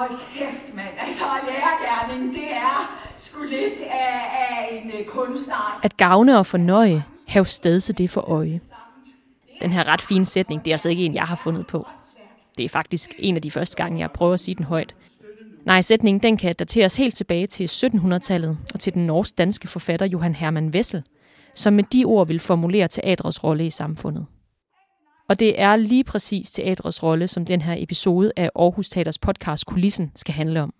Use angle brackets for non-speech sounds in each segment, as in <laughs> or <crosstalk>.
Hold kæft, mand. Altså, lærergærning, det er sgu lidt af, af en øh, kunstart. At gavne og fornøje, have stedse det for øje. Den her ret fine sætning, det er altså ikke en, jeg har fundet på. Det er faktisk en af de første gange, jeg prøver at sige den højt. Nej, sætningen den kan dateres helt tilbage til 1700-tallet og til den norsk-danske forfatter Johan Herman Wessel, som med de ord vil formulere teatrets rolle i samfundet. Og det er lige præcis teatrets rolle, som den her episode af Aarhus Teaters podcast Kulissen skal handle om.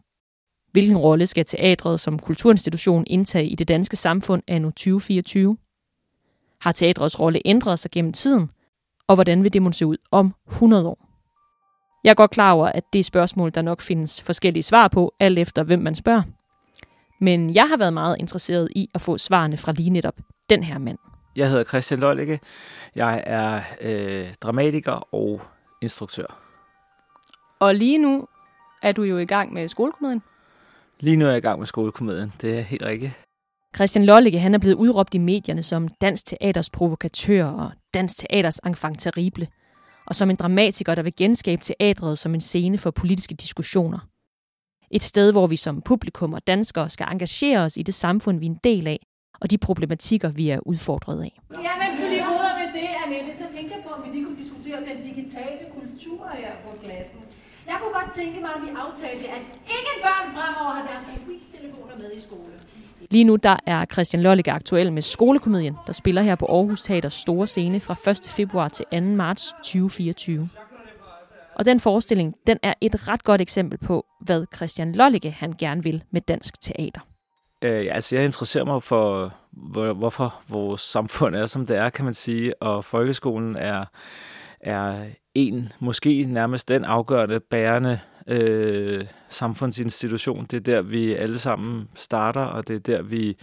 Hvilken rolle skal teatret som kulturinstitution indtage i det danske samfund af nu 2024? Har teatrets rolle ændret sig gennem tiden? Og hvordan vil det må se ud om 100 år? Jeg er godt klar over, at det er spørgsmål, der nok findes forskellige svar på, alt efter hvem man spørger. Men jeg har været meget interesseret i at få svarene fra lige netop den her mand. Jeg hedder Christian Lollicke. Jeg er øh, dramatiker og instruktør. Og lige nu er du jo i gang med skolekomedien. Lige nu er jeg i gang med skolekomedien. Det er helt rigtigt. Christian Lollicke han er blevet udråbt i medierne som Dansk Teaters provokatør og Dansk Teaters enfant terrible, og som en dramatiker, der vil genskabe teatret som en scene for politiske diskussioner. Et sted, hvor vi som publikum og danskere skal engagere os i det samfund, vi er en del af, og de problematikker, vi er udfordret af. Ja, men fordi hoveder med det, Annette, så tænkte jeg på, om vi lige kunne diskutere den digitale kultur her på klassen. Jeg kunne godt tænke mig, at vi aftalte, at ingen børn fremover har deres mobiltelefoner med i skole. Lige nu der er Christian Lollicke aktuel med skolekomedien, der spiller her på Aarhus Teaters store scene fra 1. februar til 2. marts 2024. Og den forestilling, den er et ret godt eksempel på, hvad Christian Lollicke han gerne vil med dansk teater. Øh, ja, altså jeg interesserer mig for, hvor, hvorfor vores samfund er, som det er, kan man sige, og folkeskolen er, er en, måske nærmest den afgørende, bærende øh, samfundsinstitution. Det er der, vi alle sammen starter, og det er der, vi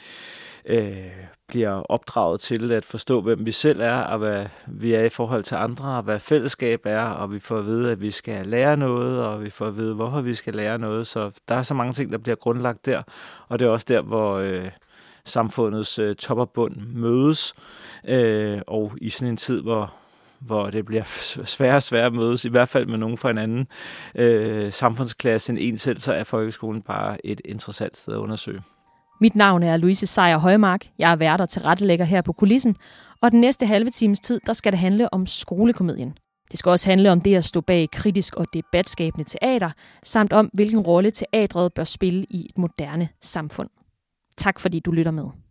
øh, bliver opdraget til at forstå, hvem vi selv er, og hvad vi er i forhold til andre, og hvad fællesskab er, og vi får at vide, at vi skal lære noget, og vi får at vide, hvorfor vi skal lære noget. Så der er så mange ting, der bliver grundlagt der, og det er også der, hvor øh, samfundets øh, top og bund mødes, øh, og i sådan en tid, hvor hvor det bliver <laughs> sværere og sværere at mødes, i hvert fald med nogen fra en anden øh, samfundsklasse end en selv, så er folkeskolen bare et interessant sted at undersøge. Mit navn er Louise Sejer Højmark. Jeg er vært og tilrettelægger her på kulissen, og den næste halve times tid, der skal det handle om skolekomedien. Det skal også handle om det at stå bag kritisk og debatskabende teater, samt om, hvilken rolle teatret bør spille i et moderne samfund. Tak fordi du lytter med.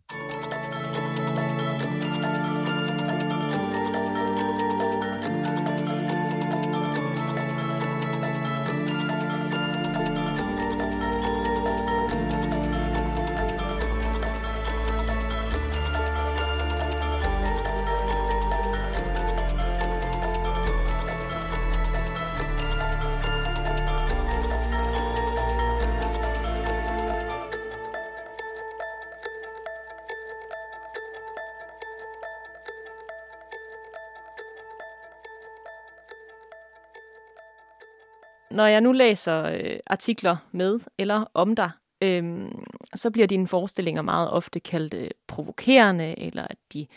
Når jeg nu læser øh, artikler med eller om dig, øh, så bliver dine forestillinger meget ofte kaldt øh, provokerende, eller at de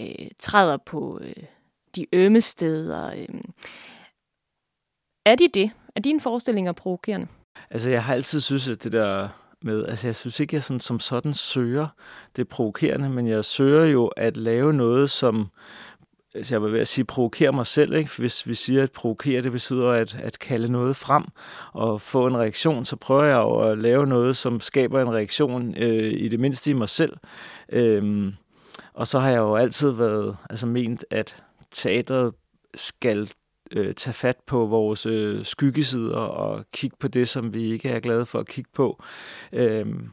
øh, træder på øh, de ømme steder. Øh. Er de det? Er dine forestillinger provokerende? Altså, jeg har altid synes, at det der med, altså jeg synes ikke, jeg sådan, som sådan søger det provokerende, men jeg søger jo at lave noget, som altså jeg vil ved at sige, provokere mig selv. Ikke? Hvis vi siger, at provokere, det betyder at, at kalde noget frem og få en reaktion, så prøver jeg jo at lave noget, som skaber en reaktion, øh, i det mindste i mig selv. Øhm, og så har jeg jo altid været, altså ment, at teatret skal øh, tage fat på vores øh, skyggesider og kigge på det, som vi ikke er glade for at kigge på. Øhm,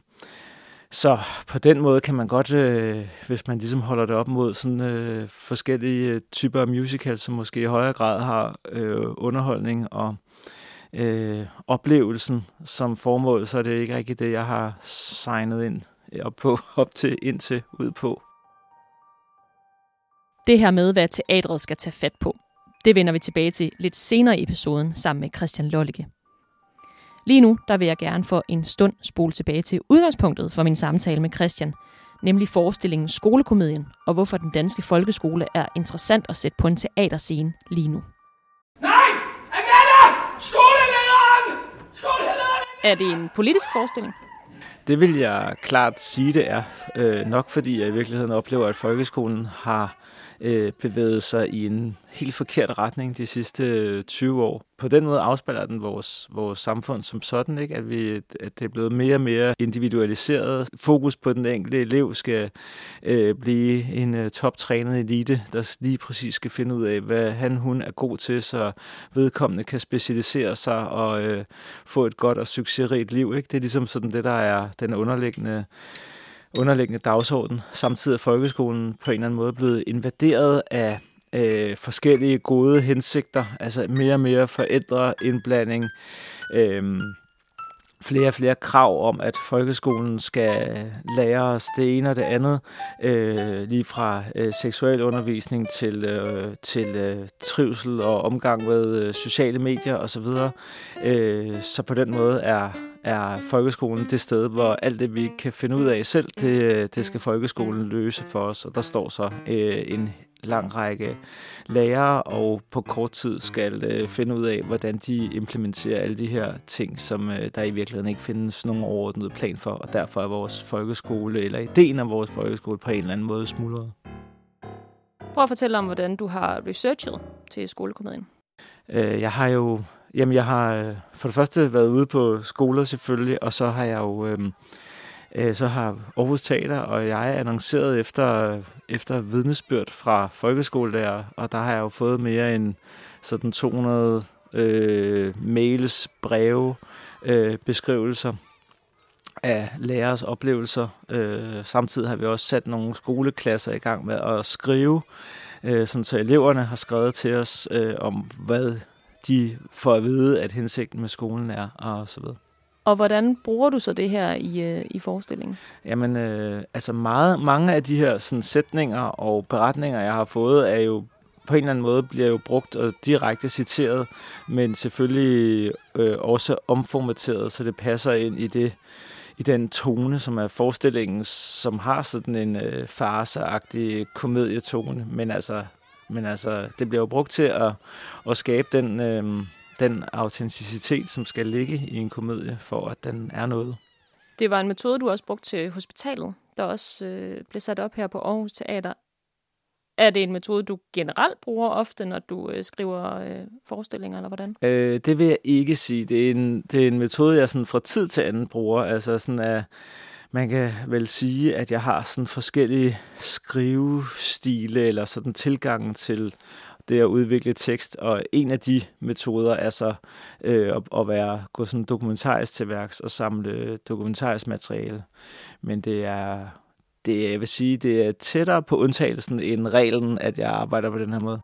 så på den måde kan man godt, øh, hvis man ligesom holder det op mod sådan øh, forskellige øh, typer af musicals, som måske i højere grad har øh, underholdning og øh, oplevelsen som formål, så er det ikke rigtig det, jeg har signet ind øh, op, på, <laughs> op til, ind til, ud på. Det her med, hvad teatret skal tage fat på, det vender vi tilbage til lidt senere i episoden sammen med Christian Lollicke. Lige nu der vil jeg gerne for en stund spole tilbage til udgangspunktet for min samtale med Christian, nemlig forestillingen Skolekomedien, og hvorfor den danske folkeskole er interessant at sætte på en teaterscene lige nu. Nej! Amanda! Skolelederen! Skolelederen! Er det en politisk forestilling? Det vil jeg klart sige, det er. Øh, nok fordi jeg i virkeligheden oplever, at folkeskolen har øh, bevæget sig i en helt forkert retning de sidste øh, 20 år. På den måde afspejler den vores, vores samfund som sådan, ikke? At, vi, at det er blevet mere og mere individualiseret. Fokus på den enkelte elev skal øh, blive en øh, toptrænet elite, der lige præcis skal finde ud af, hvad han hun er god til, så vedkommende kan specialisere sig og øh, få et godt og succesrigt liv. Ikke? Det er ligesom sådan det, der er den underliggende underliggende dagsorden. Samtidig er folkeskolen på en eller anden måde blevet invaderet af øh, forskellige gode hensigter, altså mere og mere forældreindblanding, øh, flere og flere krav om, at folkeskolen skal lære os det ene og det andet, øh, lige fra øh, seksuel undervisning til, øh, til øh, trivsel og omgang med øh, sociale medier osv. Øh, så på den måde er, er folkeskolen det sted, hvor alt det, vi kan finde ud af selv, det, det skal folkeskolen løse for os. Og der står så øh, en lang række lærere, og på kort tid skal øh, finde ud af, hvordan de implementerer alle de her ting, som øh, der i virkeligheden ikke findes nogen overordnet plan for, og derfor er vores folkeskole, eller ideen af vores folkeskole, på en eller anden måde smuldret. Prøv at fortælle om, hvordan du har researchet til skolekomedien. Øh, jeg har jo Jamen, jeg har øh, for det første været ude på skoler selvfølgelig, og så har jeg jo øh, øh så har Aarhus Teater og jeg annonceret efter, efter vidnesbyrd fra folkeskolelærer, og der har jeg jo fået mere end sådan 200 øh, mails, breve, øh, beskrivelser af lærers oplevelser. Øh, samtidig har vi også sat nogle skoleklasser i gang med at skrive, øh, sådan så eleverne har skrevet til os øh, om, hvad de får at vide, at hensigten med skolen er, og så videre. Og hvordan bruger du så det her i, øh, i forestillingen? Jamen, øh, altså meget, mange af de her sådan, sætninger og beretninger, jeg har fået, er jo på en eller anden måde bliver jo brugt og direkte citeret, men selvfølgelig øh, også omformateret, så det passer ind i det i den tone, som er forestillingen, som har sådan en øh, farseagtig komedietone, men altså men altså, det bliver jo brugt til at, at skabe den, øh, den autenticitet, som skal ligge i en komedie, for at den er noget. Det var en metode, du også brugte til hospitalet, der også øh, blev sat op her på Aarhus Teater. Er det en metode, du generelt bruger ofte, når du øh, skriver øh, forestillinger, eller hvordan? Øh, det vil jeg ikke sige. Det er en, det er en metode, jeg sådan fra tid til anden bruger. Altså sådan at man kan vel sige, at jeg har sådan forskellige skrivestile eller sådan tilgangen til det at udvikle tekst, og en af de metoder er så øh, at, være gå sådan dokumentarisk til værks og samle dokumentarisk materiale. Men det er, det, jeg vil sige, det er tættere på undtagelsen end reglen, at jeg arbejder på den her måde.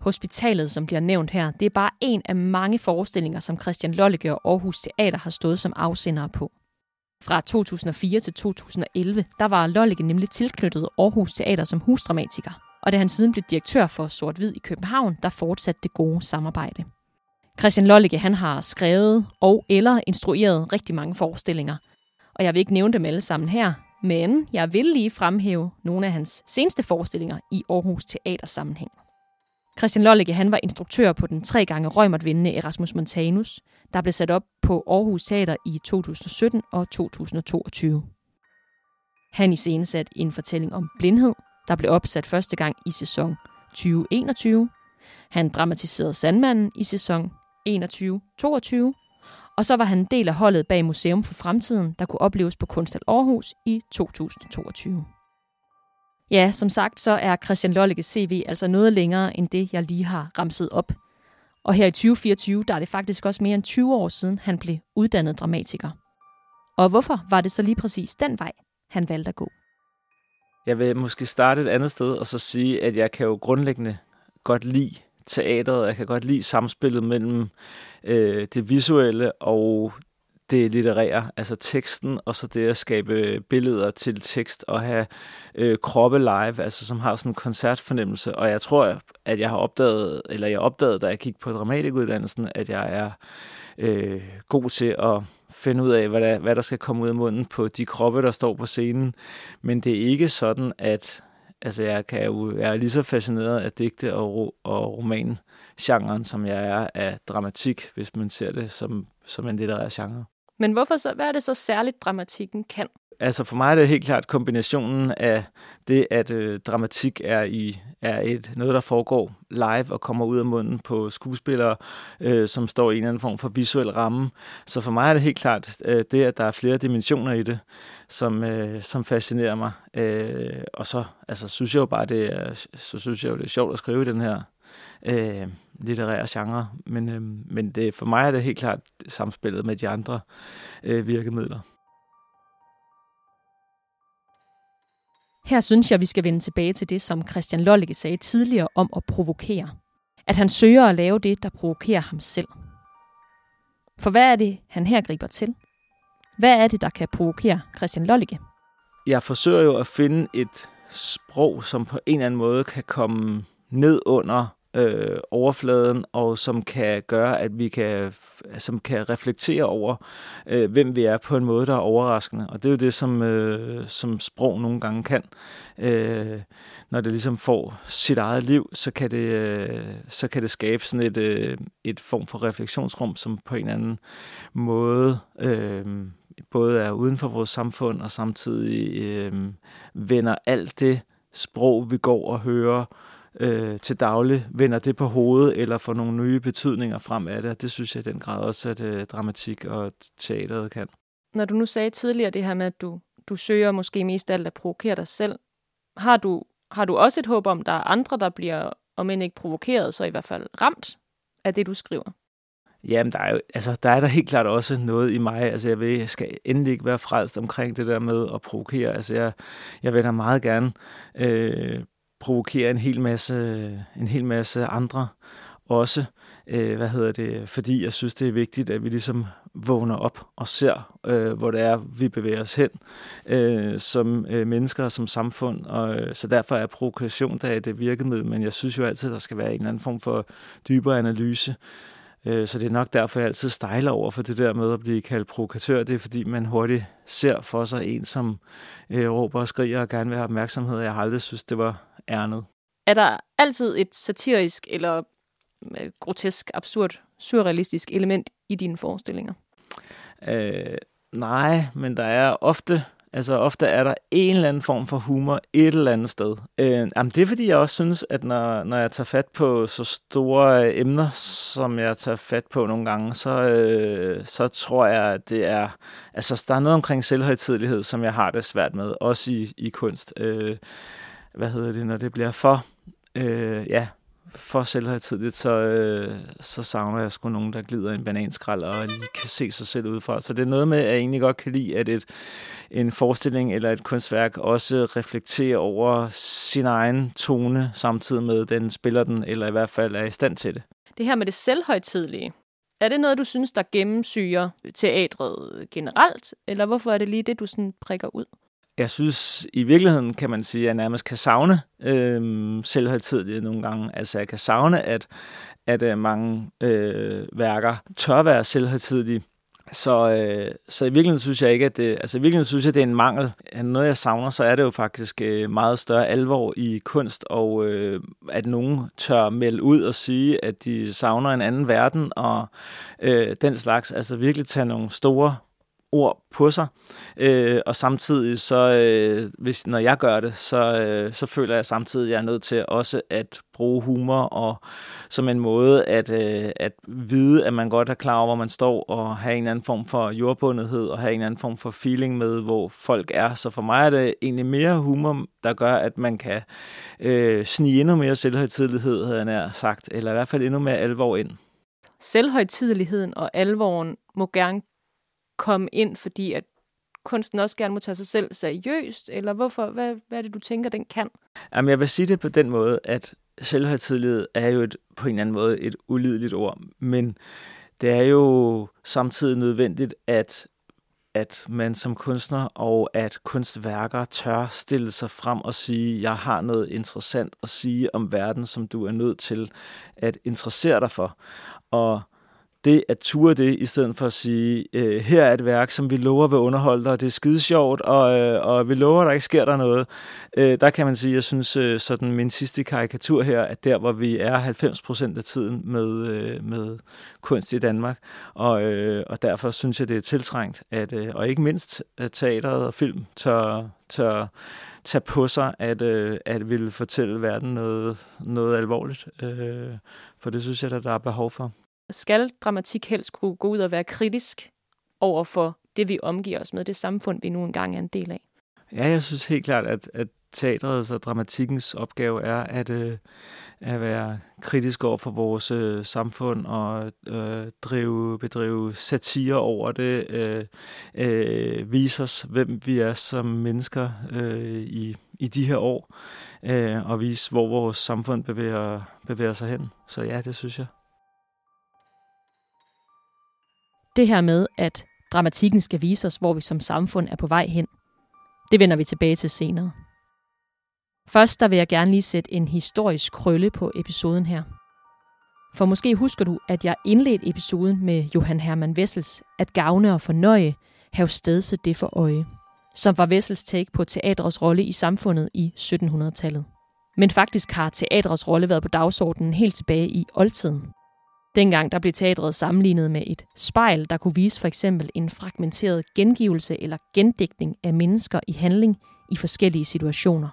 Hospitalet, som bliver nævnt her, det er bare en af mange forestillinger, som Christian Lollike og Aarhus Teater har stået som afsendere på. Fra 2004 til 2011, der var Lollike nemlig tilknyttet Aarhus Teater som husdramatiker. Og da han siden blev direktør for Sort Hvid i København, der fortsatte det gode samarbejde. Christian Lollike, han har skrevet og eller instrueret rigtig mange forestillinger. Og jeg vil ikke nævne dem alle sammen her, men jeg vil lige fremhæve nogle af hans seneste forestillinger i Aarhus Teater sammenhæng. Christian Lollicke han var instruktør på den tre gange Rømert-vindende Erasmus Montanus, der blev sat op på Aarhus Teater i 2017 og 2022. Han iscenesat en fortælling om blindhed, der blev opsat første gang i sæson 2021. Han dramatiserede Sandmanden i sæson 21-22, og så var han en del af holdet bag Museum for Fremtiden, der kunne opleves på Kunsthal Aarhus i 2022. Ja, som sagt, så er Christian Lolleges CV altså noget længere end det, jeg lige har ramset op. Og her i 2024, der er det faktisk også mere end 20 år siden, han blev uddannet dramatiker. Og hvorfor var det så lige præcis den vej, han valgte at gå? Jeg vil måske starte et andet sted og så sige, at jeg kan jo grundlæggende godt lide teateret. Jeg kan godt lide samspillet mellem øh, det visuelle og det litterære, altså teksten, og så det at skabe billeder til tekst og have øh, kroppe live, altså som har sådan en koncertfornemmelse. Og jeg tror, at jeg har opdaget, eller jeg opdagede, da jeg gik på dramatikuddannelsen, at jeg er øh, god til at finde ud af, hvad der, hvad der skal komme ud af munden på de kroppe, der står på scenen. Men det er ikke sådan, at altså jeg, kan jo, jeg er lige så fascineret af digte og, og roman-genren, som jeg er af dramatik, hvis man ser det som, som en litterær genre. Men hvorfor så, hvad er det så særligt, dramatikken kan? Altså for mig er det helt klart kombinationen af det, at øh, dramatik er i er et noget, der foregår live og kommer ud af munden på skuespillere, øh, som står i en eller anden form for visuel ramme. Så for mig er det helt klart øh, det, at der er flere dimensioner i det, som, øh, som fascinerer mig. Øh, og så altså, synes jeg jo bare, det er, så synes jeg jo, det er sjovt at skrive den her øh, litterære genre. Men, øh, men det, for mig er det helt klart samspillet med de andre øh, virkemidler. Her synes jeg, vi skal vende tilbage til det, som Christian Lollicke sagde tidligere om at provokere. At han søger at lave det, der provokerer ham selv. For hvad er det, han her griber til? Hvad er det, der kan provokere Christian Lollicke? Jeg forsøger jo at finde et sprog, som på en eller anden måde kan komme ned under øh, overfladen, og som kan gøre, at vi kan, som kan reflektere over, øh, hvem vi er på en måde, der er overraskende. Og det er jo det, som, øh, som sprog nogle gange kan. Øh, når det ligesom får sit eget liv, så kan det, øh, så kan det skabe sådan et, øh, et form for refleksionsrum, som på en eller anden måde øh, både er uden for vores samfund, og samtidig øh, vender alt det sprog, vi går og hører, øh, til daglig vender det på hovedet, eller får nogle nye betydninger frem af det. Det synes jeg i den grad også, at øh, dramatik og teateret kan. Når du nu sagde tidligere det her med, at du, du søger måske mest alt at provokere dig selv, har du, har du også et håb om, at der er andre, der bliver, om end ikke provokeret, så i hvert fald ramt af det, du skriver? Jamen, der er, jo, altså, der er der helt klart også noget i mig. Altså, jeg, vil, jeg skal endelig ikke være frelst omkring det der med at provokere. Altså, jeg, jeg vil da meget gerne øh, provokere en hel masse, en hel masse andre også. Øh, hvad hedder det? Fordi jeg synes, det er vigtigt, at vi ligesom vågner op og ser, øh, hvor det er, vi bevæger os hen øh, som øh, mennesker og som samfund. Og, øh, så derfor er provokation der et øh, virkemiddel, men jeg synes jo altid, at der skal være en eller anden form for dybere analyse. Øh, så det er nok derfor, jeg altid stejler over for det der med at blive kaldt provokatør. Det er fordi, man hurtigt ser for sig en, som øh, råber og skriger og gerne vil have opmærksomhed. Jeg har aldrig synes, det var ærnet. Er der altid et satirisk eller øh, grotesk, absurd, surrealistisk element i dine forestillinger? Øh, nej, men der er ofte Altså ofte er der en eller anden form for humor et eller andet sted. Øh, jamen, det er fordi, jeg også synes, at når, når jeg tager fat på så store emner, som jeg tager fat på nogle gange, så, øh, så tror jeg, at det er... Altså, der er noget omkring selvhøjtidlighed, som jeg har det svært med, også i, i kunst. Øh, hvad hedder det, når det bliver for... Øh, ja, for selvhøjtidligt, så, øh, så savner jeg sgu nogen, der glider en bananskrald og lige kan se sig selv udefra. Så det er noget med, at jeg egentlig godt kan lide, at et, en forestilling eller et kunstværk også reflekterer over sin egen tone, samtidig med, at den spiller den, eller i hvert fald er i stand til det. Det her med det selvhøjtidlige, er det noget, du synes, der gennemsyrer teatret generelt, eller hvorfor er det lige det, du sådan prikker ud? Jeg synes i virkeligheden, kan man sige, at jeg nærmest kan savne øh, selvhøjtidlighed nogle gange. Altså jeg kan savne, at, at øh, mange øh, værker tør være selvhøjtidlige. Så, øh, så i virkeligheden synes jeg ikke, at det, altså i virkeligheden synes jeg, det er en mangel. Noget, jeg savner, så er det jo faktisk øh, meget større alvor i kunst, og øh, at nogen tør melde ud og sige, at de savner en anden verden, og øh, den slags. Altså virkelig tage nogle store ord på sig, øh, og samtidig så, øh, hvis, når jeg gør det, så, øh, så føler jeg samtidig, at jeg er nødt til også at bruge humor og som en måde at, øh, at vide, at man godt er klar over, hvor man står, og have en anden form for jordbundethed, og have en anden form for feeling med, hvor folk er. Så for mig er det egentlig mere humor, der gør, at man kan øh, snige endnu mere selvhøjtidlighed, havde jeg sagt, eller i hvert fald endnu mere alvor ind. Selvhøjtideligheden og alvoren må gerne komme ind, fordi at kunsten også gerne må tage sig selv seriøst, eller hvorfor? Hvad, hvad er det, du tænker, den kan? Jamen, jeg vil sige det på den måde, at selvhøjtidlighed er jo et, på en eller anden måde et ulideligt ord, men det er jo samtidig nødvendigt, at at man som kunstner og at kunstværker tør stille sig frem og sige, jeg har noget interessant at sige om verden, som du er nødt til at interessere dig for. Og det at ture det, i stedet for at sige, øh, her er et værk, som vi lover vil underholde dig, og det er skide sjovt, og, øh, og vi lover, at der ikke sker der noget. Øh, der kan man sige, jeg synes, øh, sådan min sidste karikatur her, at der, hvor vi er 90% af tiden med, øh, med kunst i Danmark, og, øh, og derfor synes jeg, det er tiltrængt, at, øh, og ikke mindst at teateret og film tør, tør tage på sig at, øh, at ville fortælle verden noget, noget alvorligt. Øh, for det synes jeg, at der er behov for skal dramatik helst kunne gå ud og være kritisk over for det, vi omgiver os med, det samfund, vi nu engang er en del af? Ja, jeg synes helt klart, at, at teatret og dramatikkens opgave er at, øh, at være kritisk over for vores øh, samfund og øh, drive, bedrive satire over det, øh, øh, vise os, hvem vi er som mennesker øh, i, i de her år, øh, og vise, hvor vores samfund bevæger, bevæger sig hen. Så ja, det synes jeg. Det her med, at dramatikken skal vise os, hvor vi som samfund er på vej hen. Det vender vi tilbage til senere. Først der vil jeg gerne lige sætte en historisk krølle på episoden her. For måske husker du, at jeg indledte episoden med Johan Hermann Wessels At gavne og fornøje, have stedse det for øje, som var Wessels take på teatrets rolle i samfundet i 1700-tallet. Men faktisk har teatrets rolle været på dagsordenen helt tilbage i oldtiden. Dengang der blev teatret sammenlignet med et spejl, der kunne vise for eksempel en fragmenteret gengivelse eller gendækning af mennesker i handling i forskellige situationer.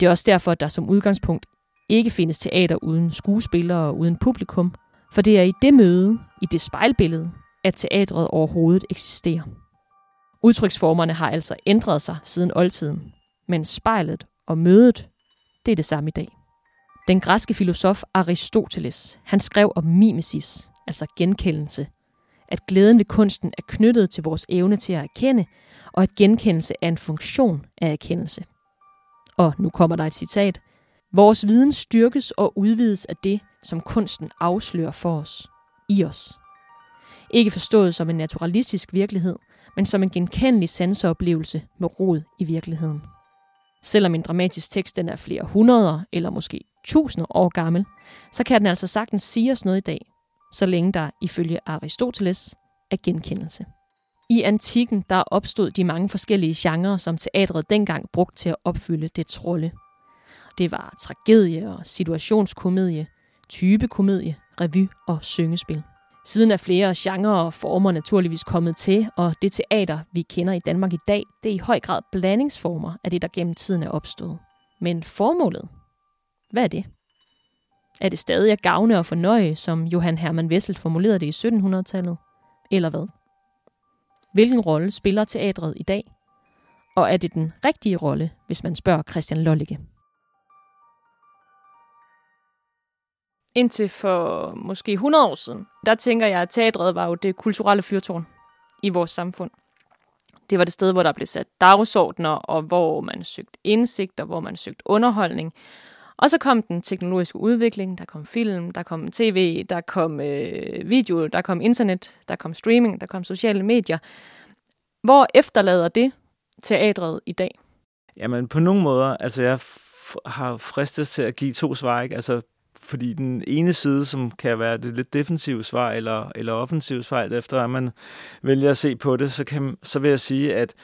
Det er også derfor, at der som udgangspunkt ikke findes teater uden skuespillere og uden publikum, for det er i det møde, i det spejlbillede, at teatret overhovedet eksisterer. Udtryksformerne har altså ændret sig siden oldtiden, men spejlet og mødet, det er det samme i dag. Den græske filosof Aristoteles, han skrev om mimesis, altså genkendelse, at glæden ved kunsten er knyttet til vores evne til at erkende, og at genkendelse er en funktion af erkendelse. Og nu kommer der et citat. Vores viden styrkes og udvides af det, som kunsten afslører for os, i os. Ikke forstået som en naturalistisk virkelighed, men som en genkendelig sanseoplevelse med rod i virkeligheden. Selvom en dramatisk tekst den er flere hundrede eller måske tusinder år gammel, så kan den altså sagtens sige os noget i dag, så længe der ifølge Aristoteles er genkendelse. I antikken der opstod de mange forskellige genrer, som teatret dengang brugte til at opfylde det rolle. Det var tragedie og situationskomedie, typekomedie, revy og syngespil. Siden er flere genrer og former naturligvis kommet til, og det teater, vi kender i Danmark i dag, det er i høj grad blandingsformer af det, der gennem tiden er opstået. Men formålet hvad er det? Er det stadig at gavne og fornøje, som Johan Hermann Wessel formulerede det i 1700-tallet? Eller hvad? Hvilken rolle spiller teatret i dag? Og er det den rigtige rolle, hvis man spørger Christian Lollicke? Indtil for måske 100 år siden, der tænker jeg, at teatret var jo det kulturelle fyrtårn i vores samfund. Det var det sted, hvor der blev sat dagsordner, og hvor man søgte indsigt, og hvor man søgte underholdning. Og så kom den teknologiske udvikling, der kom film, der kom tv, der kom øh, video, der kom internet, der kom streaming, der kom sociale medier. Hvor efterlader det teatret i dag? Jamen på nogle måder, altså jeg har fristet til at give to svar, ikke? Altså fordi den ene side, som kan være det lidt defensive svar eller, eller offensive svar, efter at man vælger at se på det, så, kan, så vil jeg sige, at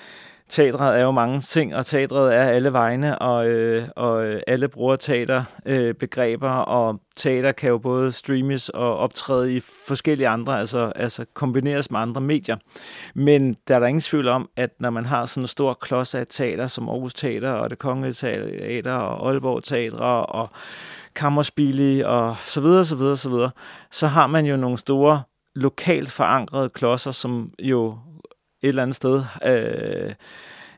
teatret er jo mange ting, og teatret er alle vegne, og, øh, og øh, alle bruger teaterbegreber, øh, og teater kan jo både streames og optræde i forskellige andre, altså, altså kombineres med andre medier. Men der er der ingen tvivl om, at når man har sådan en stor klods af teater, som Aarhus Teater, og det Kongelige Teater, og Aalborg Teater, og Kammerspil og så videre, så videre, så videre, så har man jo nogle store lokalt forankrede klodser, som jo et eller andet sted øh,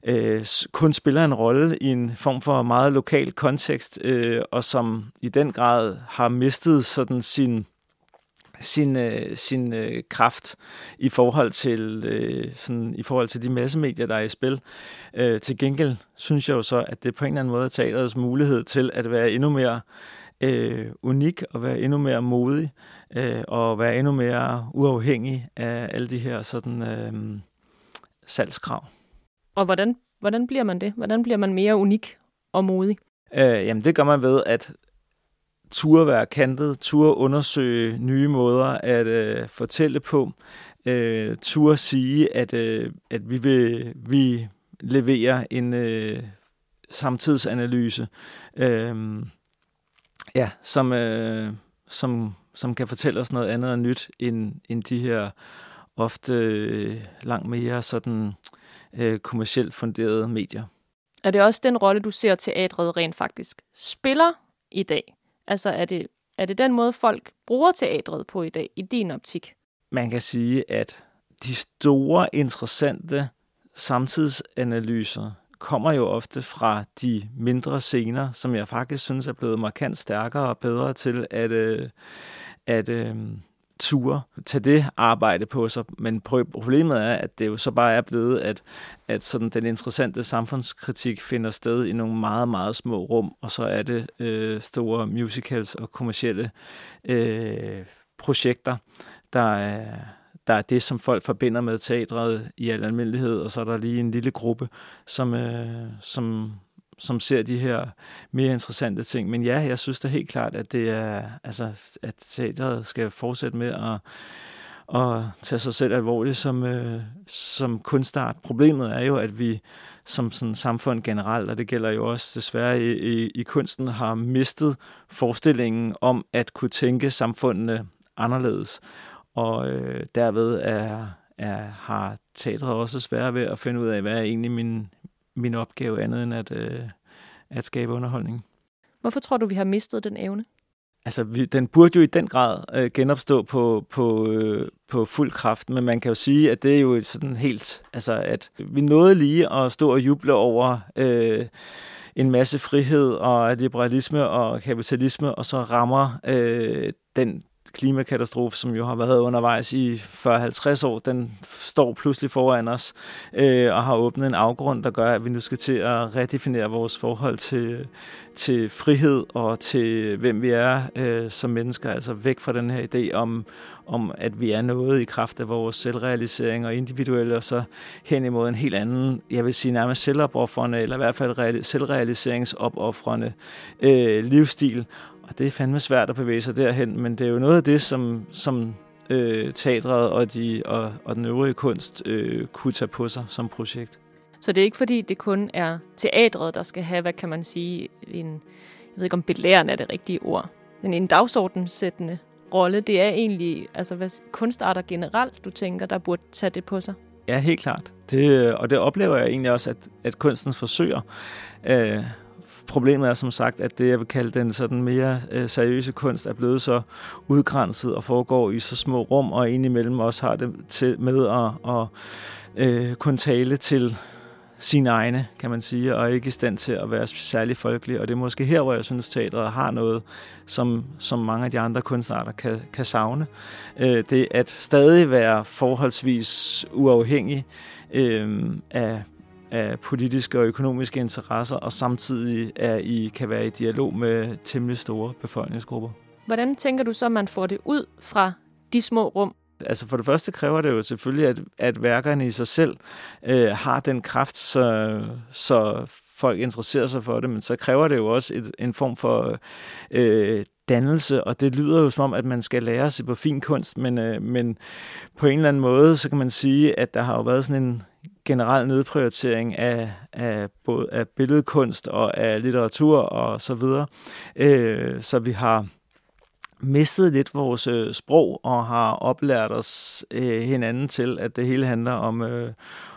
øh, kun spiller en rolle i en form for meget lokal kontekst, øh, og som i den grad har mistet sådan sin sin, øh, sin øh, kraft i forhold til øh, sådan, i forhold til de massemedier, der er i spil. Øh, til gengæld synes jeg jo så, at det på en eller anden måde er teaterets mulighed til at være endnu mere øh, unik og være endnu mere modig øh, og være endnu mere uafhængig af alle de her sådan øh, salgskrav. Og hvordan, hvordan bliver man det? Hvordan bliver man mere unik og modig? Øh, jamen det gør man ved, at turde være kantet, turde undersøge nye måder at øh, fortælle på, øh, turde sige, at, øh, at vi vil vi levere en øh, samtidsanalyse, øh, ja, som, øh, som, som kan fortælle os noget andet og nyt end, end de her ofte øh, langt mere sådan øh, kommercielt funderede medier. Er det også den rolle, du ser teatret rent faktisk spiller i dag? Altså er det, er det den måde, folk bruger teatret på i dag, i din optik? Man kan sige, at de store, interessante samtidsanalyser kommer jo ofte fra de mindre scener, som jeg faktisk synes er blevet markant stærkere og bedre til at, øh, at øh, ture tage det arbejde på sig. Men problemet er, at det jo så bare er blevet, at, at sådan den interessante samfundskritik finder sted i nogle meget, meget små rum, og så er det øh, store musicals og kommercielle øh, projekter, der er, der er det, som folk forbinder med teatret i al almindelighed, og så er der lige en lille gruppe, som, øh, som, som ser de her mere interessante ting. Men ja, jeg synes da helt klart, at det er, altså, at teateret skal fortsætte med at, at tage sig selv alvorligt som, øh, som kunstart. Problemet er jo, at vi som sådan samfund generelt, og det gælder jo også desværre i, i, i kunsten, har mistet forestillingen om at kunne tænke samfundene anderledes. Og øh, derved er, er, har teatret også svært ved at finde ud af, hvad er egentlig min, min opgave andet end at, øh, at skabe underholdning. Hvorfor tror du, vi har mistet den evne? Altså, vi, den burde jo i den grad øh, genopstå på, på, øh, på fuld kraft, men man kan jo sige, at det er jo sådan helt, altså at vi nåede lige at stå og juble over øh, en masse frihed og liberalisme og kapitalisme, og så rammer øh, den klimakatastrofe, som jo har været undervejs i 40-50 år, den står pludselig foran os øh, og har åbnet en afgrund, der gør, at vi nu skal til at redefinere vores forhold til, til frihed og til, hvem vi er øh, som mennesker. Altså væk fra den her idé om, om, at vi er noget i kraft af vores selvrealisering og individuelle, og så hen imod en helt anden, jeg vil sige nærmest selvopoffrende, eller i hvert fald selvrealiseringsopoffrende øh, livsstil. Og det er fandme svært at bevæge sig derhen, men det er jo noget af det, som, som øh, teatret og, de, og, og den øvrige kunst øh, kunne tage på sig som projekt. Så det er ikke fordi, det kun er teatret, der skal have, hvad kan man sige, en, jeg ved ikke om belærende er det rigtige ord, men en dagsordensættende rolle. Det er egentlig altså, hvad, kunstarter generelt, du tænker, der burde tage det på sig. Ja, helt klart. Det, og det oplever jeg egentlig også, at, at kunsten forsøger. Øh, Problemet er som sagt, at det, jeg vil kalde den sådan mere øh, seriøse kunst, er blevet så udgrænset og foregår i så små rum, og indimellem også har det til, med at, at øh, kunne tale til sine egne, kan man sige, og ikke i stand til at være særlig folkelig. Og det er måske her, hvor jeg synes, teatret har noget, som, som mange af de andre kunstarter kan, kan savne. Øh, det at stadig være forholdsvis uafhængig øh, af af politiske og økonomiske interesser, og samtidig er I, kan være i dialog med temmelig store befolkningsgrupper. Hvordan tænker du så, at man får det ud fra de små rum? Altså for det første kræver det jo selvfølgelig, at, at værkerne i sig selv øh, har den kraft, så, så folk interesserer sig for det, men så kræver det jo også et, en form for øh, dannelse, og det lyder jo som om, at man skal lære sig på fin kunst, men, øh, men på en eller anden måde, så kan man sige, at der har jo været sådan en generel nedprioritering af, af både af billedkunst og af litteratur og så videre. Øh, så vi har mistet lidt vores øh, sprog og har oplært os øh, hinanden til, at det hele handler om, øh,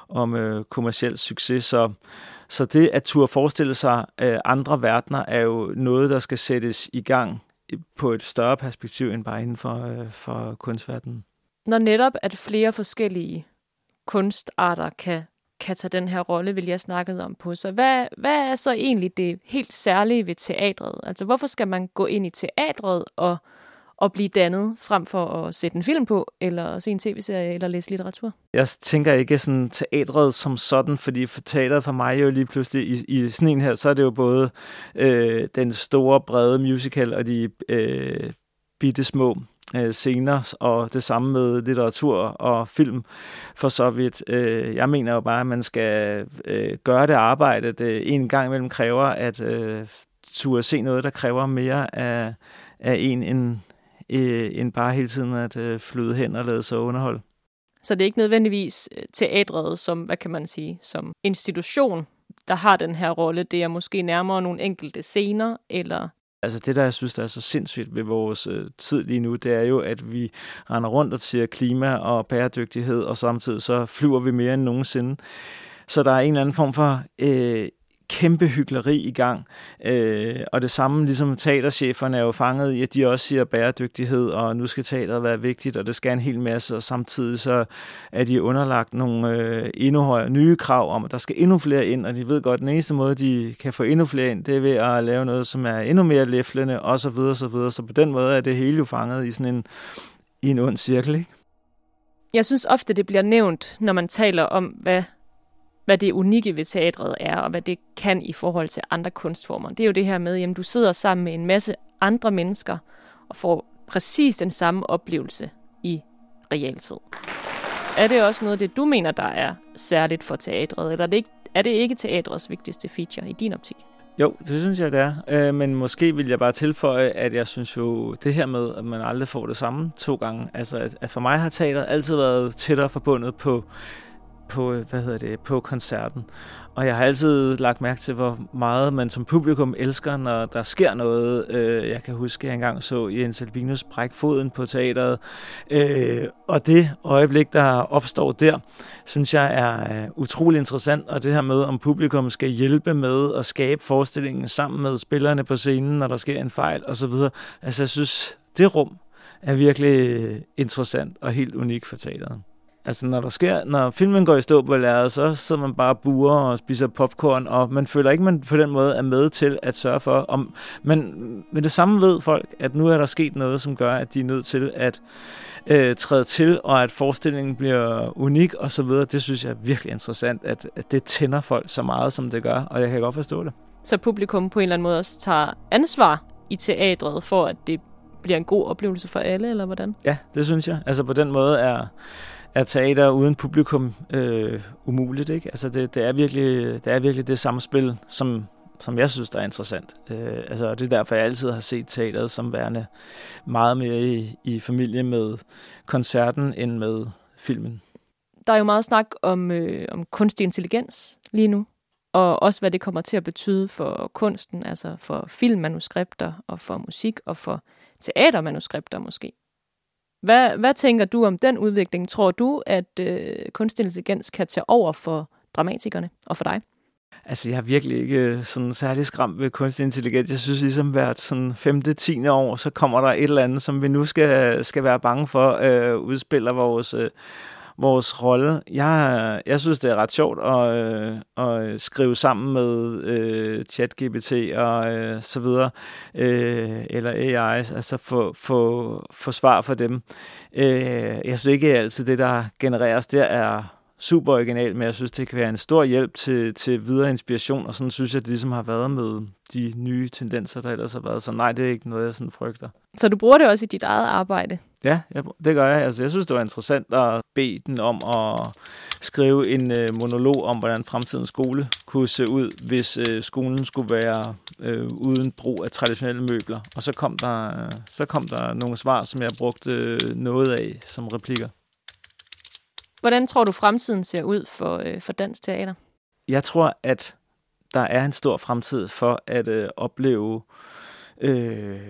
om øh, kommersiel succes. Så, så det at turde forestille sig øh, andre verdener er jo noget, der skal sættes i gang på et større perspektiv end bare inden for, øh, for kunstverdenen. Når netop at flere forskellige kunstarter kan, kan tage den her rolle, vil jeg snakke om på. Så hvad, hvad er så egentlig det helt særlige ved teatret? Altså hvorfor skal man gå ind i teatret og, og blive dannet, frem for at sætte en film på, eller se en tv-serie, eller læse litteratur? Jeg tænker ikke sådan teatret som sådan, fordi for teatret for mig jo lige pludselig i, i sådan en her, så er det jo både øh, den store, brede musical og de øh, bitte små øh, scener, og det samme med litteratur og film for så vidt. Øh, jeg mener jo bare, at man skal øh, gøre det arbejde, det en gang imellem kræver, at øh, turde se noget, der kræver mere af, af en, end, øh, end bare hele tiden at øh, flyde hen og lade sig underholde. Så det er ikke nødvendigvis øh, teatret som, hvad kan man sige, som institution, der har den her rolle. Det er måske nærmere nogle enkelte scener, eller Altså det, der jeg synes, der er så sindssygt ved vores øh, tid lige nu, det er jo, at vi render rundt og siger klima og bæredygtighed, og samtidig så flyver vi mere end nogensinde. Så der er en eller anden form for øh, kæmpe hyggeleri i gang. Øh, og det samme, ligesom teatercheferne er jo fanget i, at de også siger bæredygtighed, og nu skal teateret være vigtigt, og det skal en hel masse, og samtidig så er de underlagt nogle øh, endnu højere nye krav om, at der skal endnu flere ind, og de ved godt, at den eneste måde, de kan få endnu flere ind, det er ved at lave noget, som er endnu mere læflende, og så videre, så videre. Så på den måde er det hele jo fanget i sådan en, i en ond cirkel, ikke? Jeg synes ofte, det bliver nævnt, når man taler om, hvad hvad det unikke ved teatret er, og hvad det kan i forhold til andre kunstformer. Det er jo det her med, at du sidder sammen med en masse andre mennesker og får præcis den samme oplevelse i realtid. Er det også noget af det, du mener, der er særligt for teatret, eller er det ikke, er det ikke teatrets vigtigste feature i din optik? Jo, det synes jeg, det er. Øh, men måske vil jeg bare tilføje, at jeg synes jo, det her med, at man aldrig får det samme to gange, altså at for mig har teater altid været tættere forbundet på på, hvad hedder det, på koncerten. Og jeg har altid lagt mærke til, hvor meget man som publikum elsker, når der sker noget. Øh, jeg kan huske, at jeg engang så Jens Albinus brække foden på teateret. Øh, og det øjeblik, der opstår der, synes jeg er øh, utrolig interessant. Og det her med, om publikum skal hjælpe med at skabe forestillingen sammen med spillerne på scenen, når der sker en fejl osv. Altså jeg synes, det rum er virkelig interessant og helt unik for teateret. Altså, når der sker, når filmen går i stå på lærret, så sidder man bare buer og spiser popcorn, og man føler ikke, man på den måde er med til at sørge for, om, men med det samme ved folk, at nu er der sket noget, som gør, at de er nødt til at øh, træde til, og at forestillingen bliver unik og så videre. Det synes jeg er virkelig interessant, at, at det tænder folk så meget, som det gør, og jeg kan godt forstå det. Så publikum på en eller anden måde også tager ansvar i teatret for, at det bliver en god oplevelse for alle, eller hvordan? Ja, det synes jeg. Altså på den måde er er teater uden publikum øh, umuligt. Ikke? Altså det, det, er virkelig, det er virkelig det samspil, som, som jeg synes, der er interessant. Øh, altså, det er derfor, jeg altid har set teateret som værende meget mere i, i familie med koncerten end med filmen. Der er jo meget snak om, øh, om kunstig intelligens lige nu, og også hvad det kommer til at betyde for kunsten, altså for filmmanuskripter og for musik og for teatermanuskripter måske. Hvad, hvad tænker du om den udvikling? Tror du, at øh, kunstig intelligens kan tage over for dramatikerne og for dig? Altså, jeg er virkelig ikke øh, sådan særlig skræmt ved kunstig intelligens. Jeg synes ligesom, hvert sådan femte, tiende år, så kommer der et eller andet, som vi nu skal, skal være bange for, øh, udspiller vores, øh, vores rolle. Jeg, jeg synes, det er ret sjovt at, øh, at skrive sammen med øh, ChatGPT og øh, så videre, øh, eller AI, altså få, få, få svar for dem. Øh, jeg synes ikke altid, det der genereres, der er super original, men jeg synes, det kan være en stor hjælp til, til videre inspiration, og sådan synes jeg, det ligesom har været med de nye tendenser, der ellers har været. Så nej, det er ikke noget, jeg sådan frygter. Så du bruger det også i dit eget arbejde? Ja, jeg, det gør jeg. Altså, jeg synes, det var interessant at bede den om at skrive en øh, monolog om, hvordan fremtidens skole kunne se ud, hvis øh, skolen skulle være øh, uden brug af traditionelle møbler. Og så kom der, øh, så kom der nogle svar, som jeg brugte øh, noget af som replikker. Hvordan tror du, fremtiden ser ud for, øh, for dansk teater? Jeg tror, at der er en stor fremtid for at øh, opleve øh,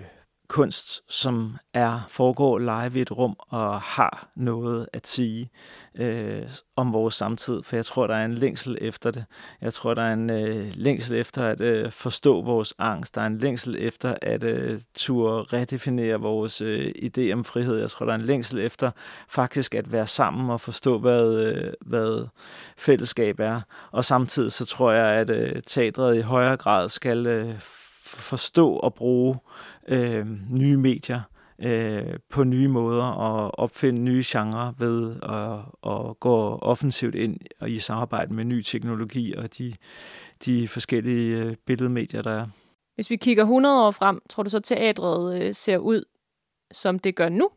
kunst, som er foregår live i et rum og har noget at sige øh, om vores samtid, for jeg tror, der er en længsel efter det. Jeg tror, der er en øh, længsel efter at øh, forstå vores angst. Der er en længsel efter at øh, turde redefinere vores øh, idé om frihed. Jeg tror, der er en længsel efter faktisk at være sammen og forstå, hvad, øh, hvad fællesskab er. Og samtidig så tror jeg, at øh, teatret i højere grad skal øh, forstå og bruge øh, nye medier øh, på nye måder og opfinde nye genrer ved at, at gå offensivt ind og i samarbejde med ny teknologi og de, de forskellige øh, billedmedier, der er. Hvis vi kigger 100 år frem, tror du så, teatret øh, ser ud, som det gør nu?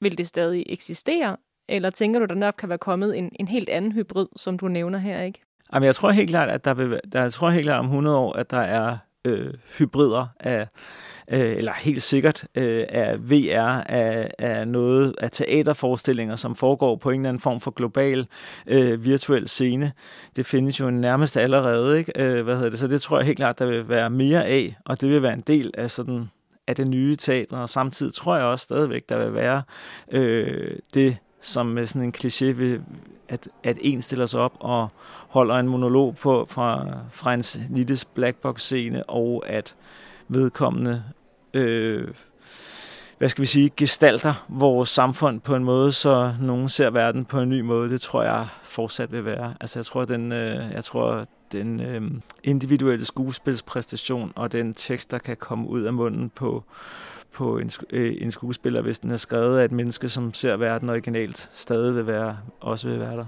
Vil det stadig eksistere? Eller tænker du, der nok kan være kommet en, en helt anden hybrid, som du nævner her, ikke? Jamen, jeg tror helt klart, at der vil, der, jeg tror helt klart om 100 år, at der er øh, hybrider af, øh, eller helt sikkert øh, af VR, af, af noget af teaterforestillinger, som foregår på en eller anden form for global øh, virtuel scene. Det findes jo nærmest allerede, ikke? Øh, hvad hedder det? Så det tror jeg helt klart, der vil være mere af, og det vil være en del af sådan af det nye teater, og samtidig tror jeg også stadigvæk, der vil være øh, det, som med sådan en kliché ved, at, at en stiller sig op og holder en monolog på fra, fra en nittes blackbox-scene, og at vedkommende øh, hvad skal vi sige, gestalter vores samfund på en måde, så nogen ser verden på en ny måde. Det tror jeg fortsat vil være. Altså jeg tror, den, øh, jeg tror, den øh, individuelle skuespilspræstation og den tekst, der kan komme ud af munden på, på en, øh, en skuespiller, hvis den er skrevet af et menneske, som ser verden originalt, stadig vil være, også vil være der.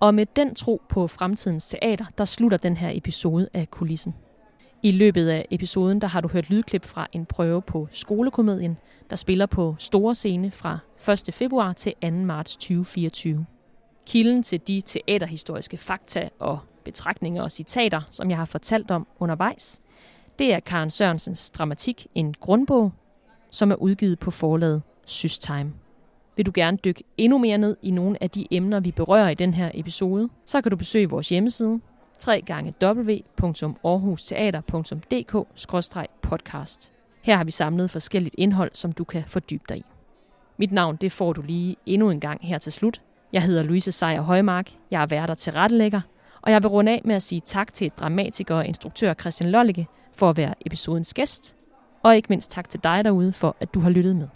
Og med den tro på fremtidens teater, der slutter den her episode af Kulissen. I løbet af episoden, der har du hørt lydklip fra en prøve på skolekomedien, der spiller på store scene fra 1. februar til 2. marts 2024. Kilden til de teaterhistoriske fakta og betragtninger og citater, som jeg har fortalt om undervejs, det er Karen Sørensens dramatik En grundbog, som er udgivet på forlaget Systime. Vil du gerne dykke endnu mere ned i nogle af de emner, vi berører i den her episode, så kan du besøge vores hjemmeside www.aarhusteater.dk-podcast. Her har vi samlet forskelligt indhold, som du kan fordybe dig i. Mit navn det får du lige endnu en gang her til slut. Jeg hedder Louise Sejer Højmark. Jeg er værter til rettelægger, og jeg vil runde af med at sige tak til dramatiker og instruktør Christian Lollige for at være episodens gæst, og ikke mindst tak til dig derude for, at du har lyttet med.